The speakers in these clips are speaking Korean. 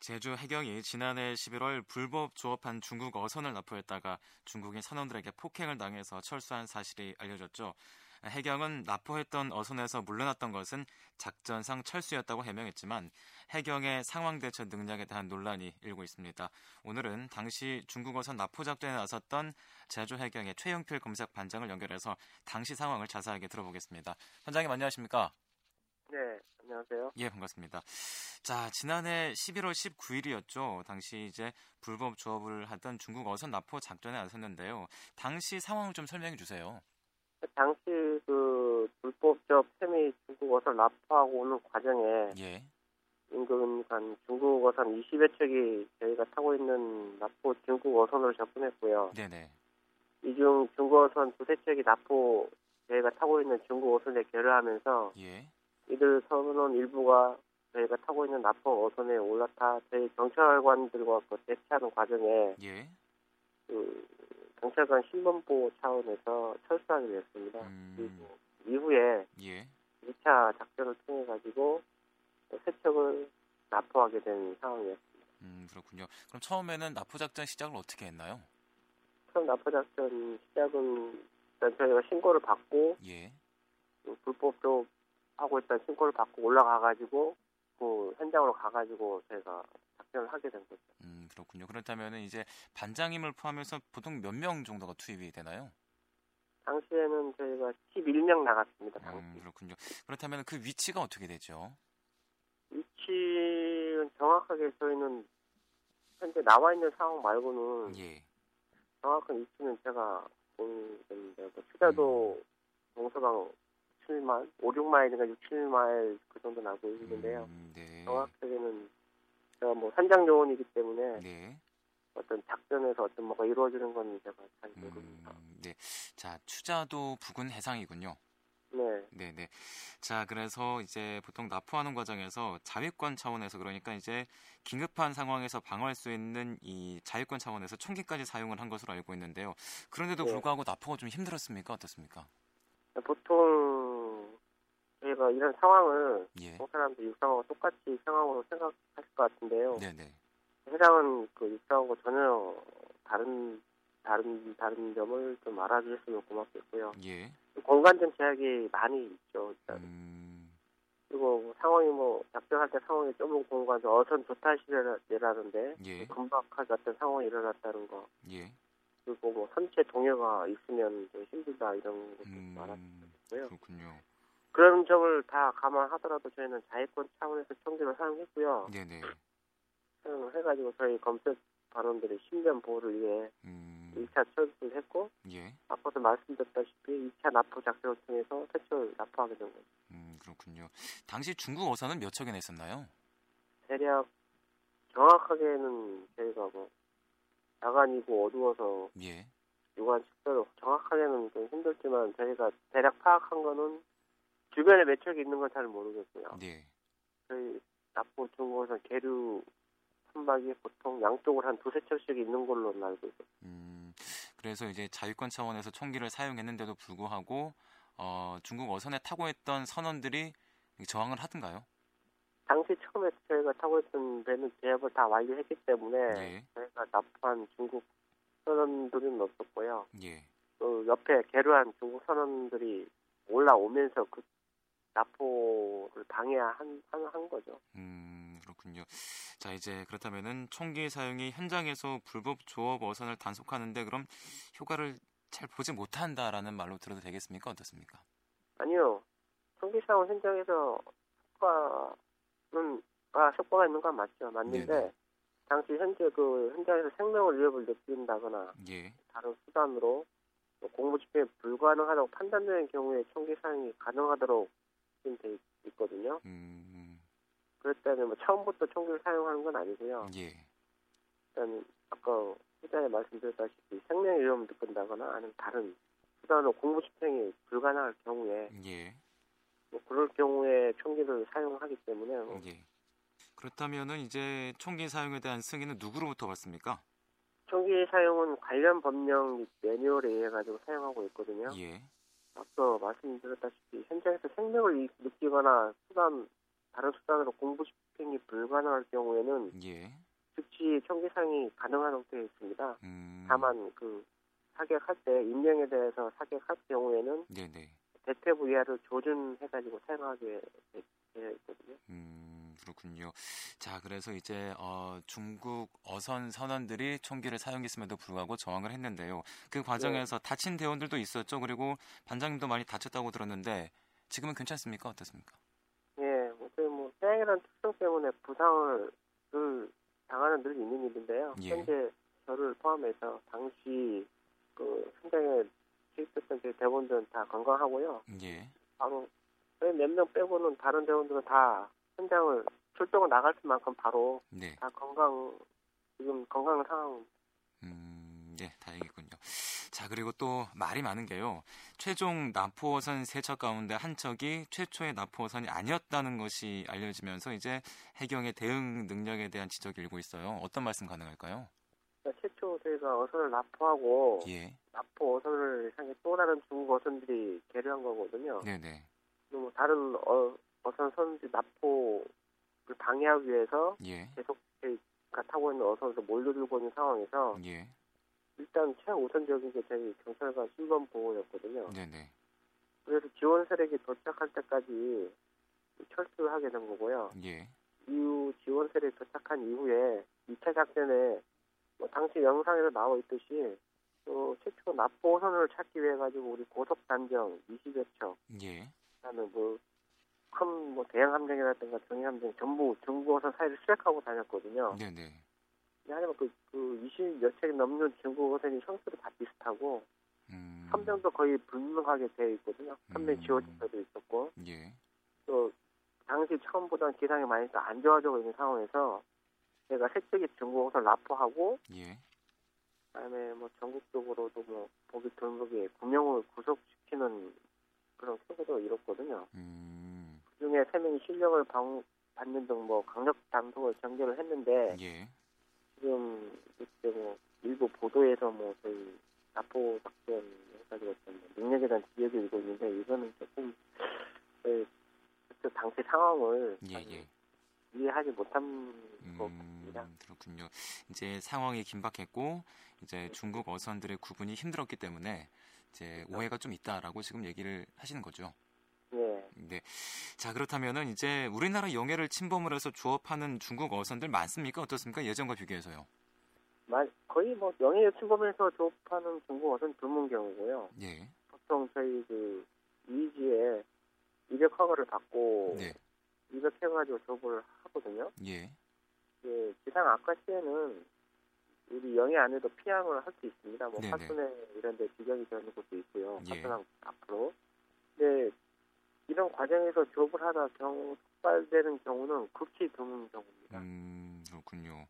제주 해경이 지난해 11월 불법 조업한 중국 어선을 납포했다가 중국인 선원들에게 폭행을 당해서 철수한 사실이 알려졌죠. 해경은 납포했던 어선에서 물러났던 것은 작전상 철수였다고 해명했지만 해경의 상황 대처 능력에 대한 논란이 일고 있습니다. 오늘은 당시 중국 어선 납포 작전에 나섰던 제주 해경의 최영필 검색 반장을 연결해서 당시 상황을 자세하게 들어보겠습니다. 반장님 안녕하십니까? 네, 안녕하세요. 예, 반갑습니다. 자, 지난해 11월 19일이었죠. 당시 이제 불법 조업을 하던 중국 어선 납포 작전에 나섰는데요. 당시 상황을 좀 설명해 주세요. 당시 그 불법적 셈이 중국 어선 납포하고 오는 과정에 예. 인근 한 중국 어선 20여 척이 저희가 타고 있는 납포 중국 어선으로 접근했고요. 네네. 이 중 중국 어선 두세 척이 납포 저희가 타고 있는 중국 어선에 결여하면서 예. 이들 선원 일부가 저희가 타고 있는 납포 어선에 올라타 저희 경찰관들과 그 대치하는 과정에 예. 그 경찰관 신변보호 차원에서 철수하게 됐습니다. 음. 그리고 이후에 예. 2차 작전을 통해 가지고 세척을 납포하게 된 상황이었습니다. 음, 그렇군요. 그럼 처음에는 납포 작전 시작을 어떻게 했나요? 처음 납포 작전 시작은 일단 저희가 신고를 받고 예. 그 불법적 하고 있다는 신고를 받고 올라가 가지고 그 현장으로 가 가지고 저희가 작전을 하게 된 거죠. 음, 그렇군요. 그렇다면은 이제 반장님을 포함해서 보통 몇 명 정도가 투입이 되나요? 당시에는 저희가 11명 나갔습니다. 당시. 음, 그렇군요. 그렇다면 그 위치가 어떻게 되죠? 위치는 정확하게 저희는 현재 나와 있는 상황 말고는 예. 정확한 위치는 제가 모르겠는데 뭐 추자도 동서방 7만, 5, 6마일인가 6, 7마일 그 정도 나고 있는데요. 음, 네. 정확하게는 제가 뭐 현장 요원이기 때문에 네. 어떤 작전에서 어떤 뭐가 이루어지는 건 제가 잘 모릅니다. 음, 네. 자, 추자도 부근 해상이군요. 네, 네, 네. 자, 그래서 이제 보통 납포하는 과정에서 자위권 차원에서 그러니까 이제 긴급한 상황에서 방어할 수 있는 이 자위권 차원에서 총기까지 사용을 한 것으로 알고 있는데요. 그런데도 네. 불구하고 납포가 좀 힘들었습니까? 어떻습니까? 보통 저희가 이런 상황을 예. 그 사람들 육상하고 똑같이 상황으로 생각하실 것 같은데요. 네, 네. 해당은 그 육상하고 전혀 다른 다른 다른 점을 좀 알아주셨으면 고맙겠고요. 예. 공간적 제약이 많이 있죠. 일단. 음, 그리고 뭐 상황이 뭐 작전할 때 상황이 좁은 공간, 어선 조타시라는데 예. 금박하게 어떤 상황이 일어났다는 거. 예. 그리고 뭐 선체 동요가 있으면 좀 힘들다 이런 것도 음, 말았고요. 그렇군요. 그런 점을 다 감안하더라도 저희는 자위권 차원에서 총기를 사용했고요. 네, 네. 사용을 해가지고 저희 검색 반원들의 신변 보호를 위해 음, 1차 철수를 했고 예. 아까도 말씀드렸다시피 2차 납포 작전을 통해서 퇴출 납포하게 된 거죠. 음, 그렇군요. 당시 중국 어선은 몇 척이나 있었나요? 대략 정확하게는 저희가 뭐 야간이고 어두워서 예. 유관 식별로 정확하게는 좀 힘들지만 저희가 대략 파악한 거는 주변에 몇 척이 있는 건 잘 모르겠고요. 네. 저희 납포 중국에서 계류 선박이 보통 양쪽으로 한 두세 척씩 있는 걸로 알고 있어요. 음, 그래서 이제 자유권 차원에서 총기를 사용했는데도 불구하고 어, 중국 어선에 타고 있던 선원들이 저항을 하던가요? 당시 처음에 저희가 타고 있던 배는 제압을 다 완료했기 때문에 예. 저희가 납포한 중국 선원들은 없었고요. 예. 그 옆에 계류한 중국 선원들이 올라오면서 그 납포를 방해한 한, 한 거죠. 음, 그렇군요. 자, 이제 그렇다면은 총기 사용이 현장에서 불법 조업 어선을 단속하는데 그럼 효과를 잘 보지 못한다라는 말로 들어도 되겠습니까? 어떻습니까? 아니요. 총기 사용 현장에서 효과는 아, 효과가 있는 건 맞죠. 맞는데 네네. 당시 현재 그 현장에서 생명을 위협을 느낀다거나 예. 다른 수단으로 뭐 공무 집행이 불가능하다고 판단되는 경우에 총기 사용이 가능하도록 돼 있- 있거든요. 음, 때는 뭐 처음부터 총기를 사용하는 건 아니고요. 예. 일단 아까 후자에 말씀드렸다시피 생명의 위험을 느낀다거나 아니면 다른 수단으로 공무 집행이 불가능할 경우에 예. 뭐 그럴 경우에 총기를 사용하기 때문에 뭐 예. 그렇다면은 이제 총기 사용에 대한 승인은 누구로부터 받습니까? 총기 사용은 관련 법령 매뉴얼에 의해 가지고 사용하고 있거든요. 예. 앞서 말씀드렸다시피 현장에서 생명을 이- 느끼거나 수단 다른 수단으로 공부 집행이 불가능할 경우에는 예. 즉시 총기상이 가능하도록 되어 있습니다. 음. 다만 그 사격할 때 인명에 대해서 사격할 경우에는 네네. 대퇴부 이하를 조준해가지고 사용하게 되어 있거든요. 음, 그렇군요. 자, 그래서 이제 어, 중국 어선 선원들이 총기를 사용했음에도 불구하고 저항을 했는데요. 그 과정에서 다친 대원들도 있었죠. 그리고 반장님도 많이 다쳤다고 들었는데 지금은 괜찮습니까? 어떻습니까? 예, 뭐, 그뭐 태양이라는 특성 때문에 부상을 늘 당하는 늘 있는 일인데요. 예. 현재 저를 포함해서 당시 그 현장에 투입됐던 제 대원들은 다 건강하고요. 예. 바로 몇명 빼고는 다른 대원들은 다 현장을 출동을 나갈 만큼 바로 네. 다 건강 지금 건강 상황 음, 예, 다행이군요. 자, 그리고 또 말이 많은 게요. 최종 나포선 세 척 가운데 한 척이 최초의 나포선이 아니었다는 것이 알려지면서 이제 해경의 대응 능력에 대한 지적이 일고 있어요. 어떤 말씀 가능할까요? 그러니까 최초 저희가 어선을 납포하고 예. 납포 어선을 향해 또 다른 중국 어선들이 개류한 거거든요. 네네. 그리고 뭐 다른 어, 어선 선들 납포를 방해하기 위해서 예. 계속 타고 있는 어선을 몰려들고 있는 상황에서 예. 일단 최우선적인 게 저희 경찰관 신변 보호였거든요. 네네. 그래서 지원 세력이 도착할 때까지 철수를 하게 된 거고요. 예. 이후 지원 세력이 도착한 이후에 2차 작전에 뭐 당시 영상에도 나와 있듯이 또 최초 납보 호선을 찾기 위해 가지고 우리 고속 단정 20여 척, 예. 그다음에 뭐 큰 뭐 대형 함정이라든가 중형 함정 전부 중국 어선 사이를 수색하고 다녔거든요. 네네. 근데 하지만 그, 그 20여 척이 넘는 중국 어선이 형태도 다 비슷하고 음. 함정도 거의 불명하게 되어 있거든요. 함정 음. 지워진 데도 있었고 예. 또 당시 처음 보던 기상이 많이 또안 좋아지고 있는 상황에서 제가 세척이 중국 어선 납포하고 예. 그다음에 뭐 전국적으로도 뭐 보기 드물게 구명을 구속시키는 그런 성과도 이뤘거든요. 음. 그중에 세 명이 실력을 방, 받는 등 뭐 강력 단속을 전개를 했는데 예. 지금 그때 뭐 일부 보도에서 뭐 저희 납포 작전 해가지고 뭐 능력에 대한 지적이 일고 있는데 이거는 조금 그때 당시 상황을 예. 예. 이해하지 못한 것 같습니다. 음, 그렇군요. 이제 상황이 긴박했고 이제 중국 어선들의 구분이 힘들었기 때문에 이제 오해가 좀 있다라고 지금 얘기를 하시는 거죠. 예. 네. 자, 그렇다면은 이제 우리나라 영해를 침범을 해서 조업하는 중국 어선들 많습니까? 어떻습니까? 예전과 비교해서요. 마- 거의 뭐 영해 침범에서 조업하는 중국 어선 드문 경우고요. 예. 보통 저희 그 이지에 이력 허가를 받고 네. 이력해가지고 조업을 하거든요. 예. 그 기상 악화 시에는 우리 영해 안에도 피항을 할 수 있습니다. 뭐 네네. 파순에 이런 데 지정이 되는 것도 있고요. 예. 파순항 앞으로. 근데 이런 과정에서 조업을 하다 경우 폭발되는 경우는 극히 드문 경우입니다. 음, 그렇군요.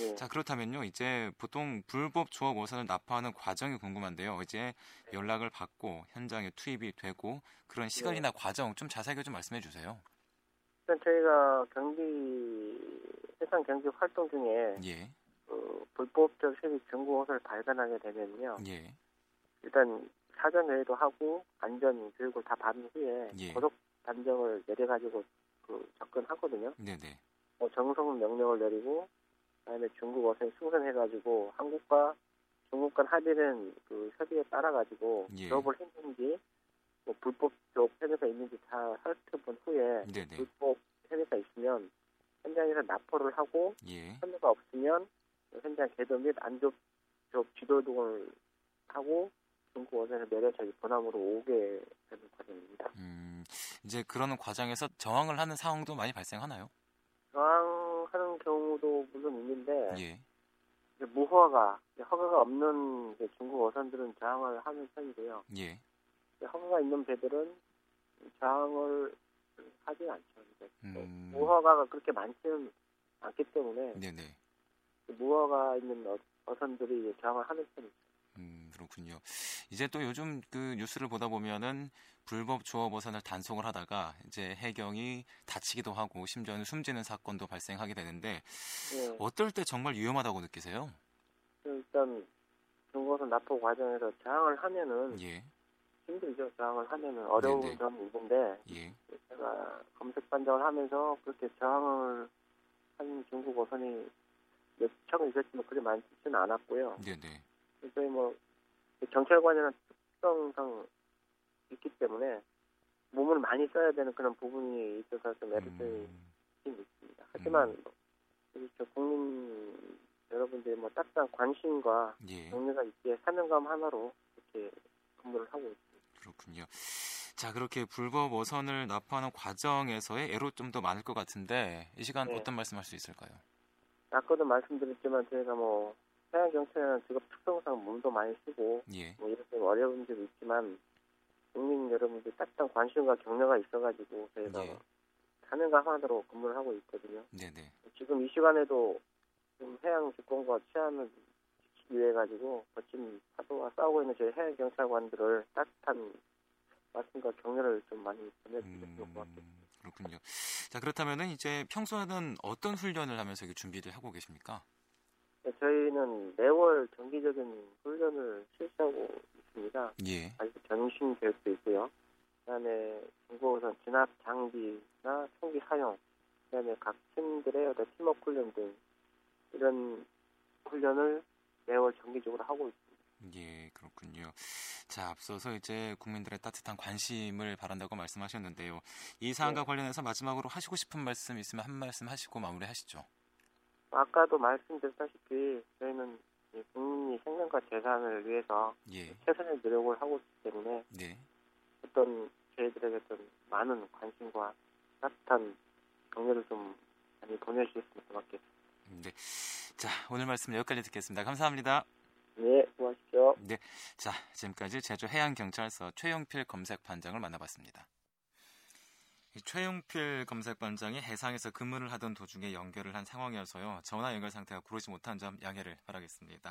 예. 자, 그렇다면요. 이제 보통 불법 조업 어선을 납포하는 과정이 궁금한데요. 이제 연락을 받고 현장에 투입이 되고 그런 시간이나 과정 좀 자세하게 좀 말씀해 주세요. 일단 저희가 경비 해상 경비 활동 중에 예. 그 불법적 세비 중국 옷을 발견하게 되면요. 예. 일단 사전 회의도 하고 안전 교육을 다 받은 후에 예. 고속 단정을 내려가지고 그 접근하거든요. 네, 네. 뭐 정성 명령을 내리고 그다음에 중국 어선에 승선해가지고 한국과 중국 간 합의된 그 협의에 따라가지고 예. 조업을 했는지 뭐 불법 조업 혐의가 있는지 다 살펴본 후에 네, 네. 불법 혐의가 있으면 현장에서 납포를 하고 예. 혐의가 없으면 현장 개도 및 안조 조업 지도 등을 하고 중국 내려 저희 번함으로 오게 되는 과정입니다. 음, 이제 그러는 과정에서 저항을 하는 상황도 많이 발생하나요? 저항하는 경우도 물론 있는데 예. 무허가 허가가 없는 중국 어선들은 저항을 하는 편이고요. 예. 허가가 있는 배들은 저항을 하지 않죠. 음. 무허가가 그렇게 많지는 않기 때문에 네, 네. 무허가 있는 어- 어선들이 이제 저항을 하는 편이죠. 음, 그렇군요. 이제 또 요즘 그 뉴스를 보다 보면은 불법 조업 어선을 단속을 하다가 이제 해경이 다치기도 하고 심지어는 숨지는 사건도 발생하게 되는데 예. 어떨 때 정말 위험하다고 느끼세요? 일단 중국 어선 납포 과정에서 저항을 하면은 예. 힘들죠. 저항을 하면은 어려운 네네. 점이 있는데 예. 제가 검색 반정을 하면서 그렇게 저항을 한 중국 어선이 몇척 있었지만 그리 많지는 않았고요. 네네. 저희 뭐 경찰관이라는 특성상 있기 때문에 몸을 많이 써야 되는 그런 부분이 있어서 좀 애로점이 음, 있습니다. 하지만 우리 저 국민 여러분들의 뭐 따뜻한 관심과 예. 격려가 있기에 사명감 하나로 이렇게 근무를 하고 있습니다. 그렇군요. 자, 그렇게 불법 어선을 납부하는 과정에서의 애로점도 많을 것 같은데 이 시간 네. 어떤 말씀할 수 있을까요? 아까도 말씀드렸지만 저희가 뭐 해양 경찰이라는 직업 특성상 몸도 많이 쓰고 예. 뭐 이렇게 어려운 점이 있지만 국민 여러분들 따뜻한 관심과 격려가 있어가지고 저희가 예. 사명감 하나로 근무를 하고 있거든요. 네네. 지금 이 시간에도 좀 해양 주권과 치안을 지키기 위해 가지고 거친 파도와 싸우고 있는 저희 해양 경찰관들을 따뜻한 말씀과 격려를 좀 많이 전해주셨으면 고맙겠습니다. 음, 그렇군요. 자, 그렇다면은 이제 평소에는 어떤 훈련을 하면서 준비를 하고 계십니까? 네, 저희는 매월 정기적인 훈련을 실시하고 있습니다. 예. 아직 전신 교육도 있고요. 그다음에 중국어선 진압 장비나 총기 사용, 그다음에 각 팀들의 어떤 팀워크 훈련 등 이런 훈련을 매월 정기적으로 하고 있습니다. 예, 그렇군요. 자, 앞서서 이제 국민들의 따뜻한 관심을 바란다고 말씀하셨는데요. 이 사안과 네. 관련해서 마지막으로 하시고 싶은 말씀 있으면 한 말씀 하시고 마무리하시죠. 아까도 말씀드렸다시피 저희는 이 국민이 생명과 재산을 위해서 예. 최선의 노력을 하고 있기 때문에 네. 어떤 저희들에게 어떤 많은 관심과 따뜻한 격려를 좀 많이 보내주셨으면 고맙겠습니다. 네. 자, 오늘 말씀 여기까지 듣겠습니다. 감사합니다. 네, 수고하십시오. 자, 지금까지 제주 해양경찰서 최용필 검색반장을 만나봤습니다. 이 최용필 검색반장이 해상에서 근무를 하던 도중에 연결을 한 상황이어서요. 전화 연결 상태가 구르지 못한 점 양해를 바라겠습니다.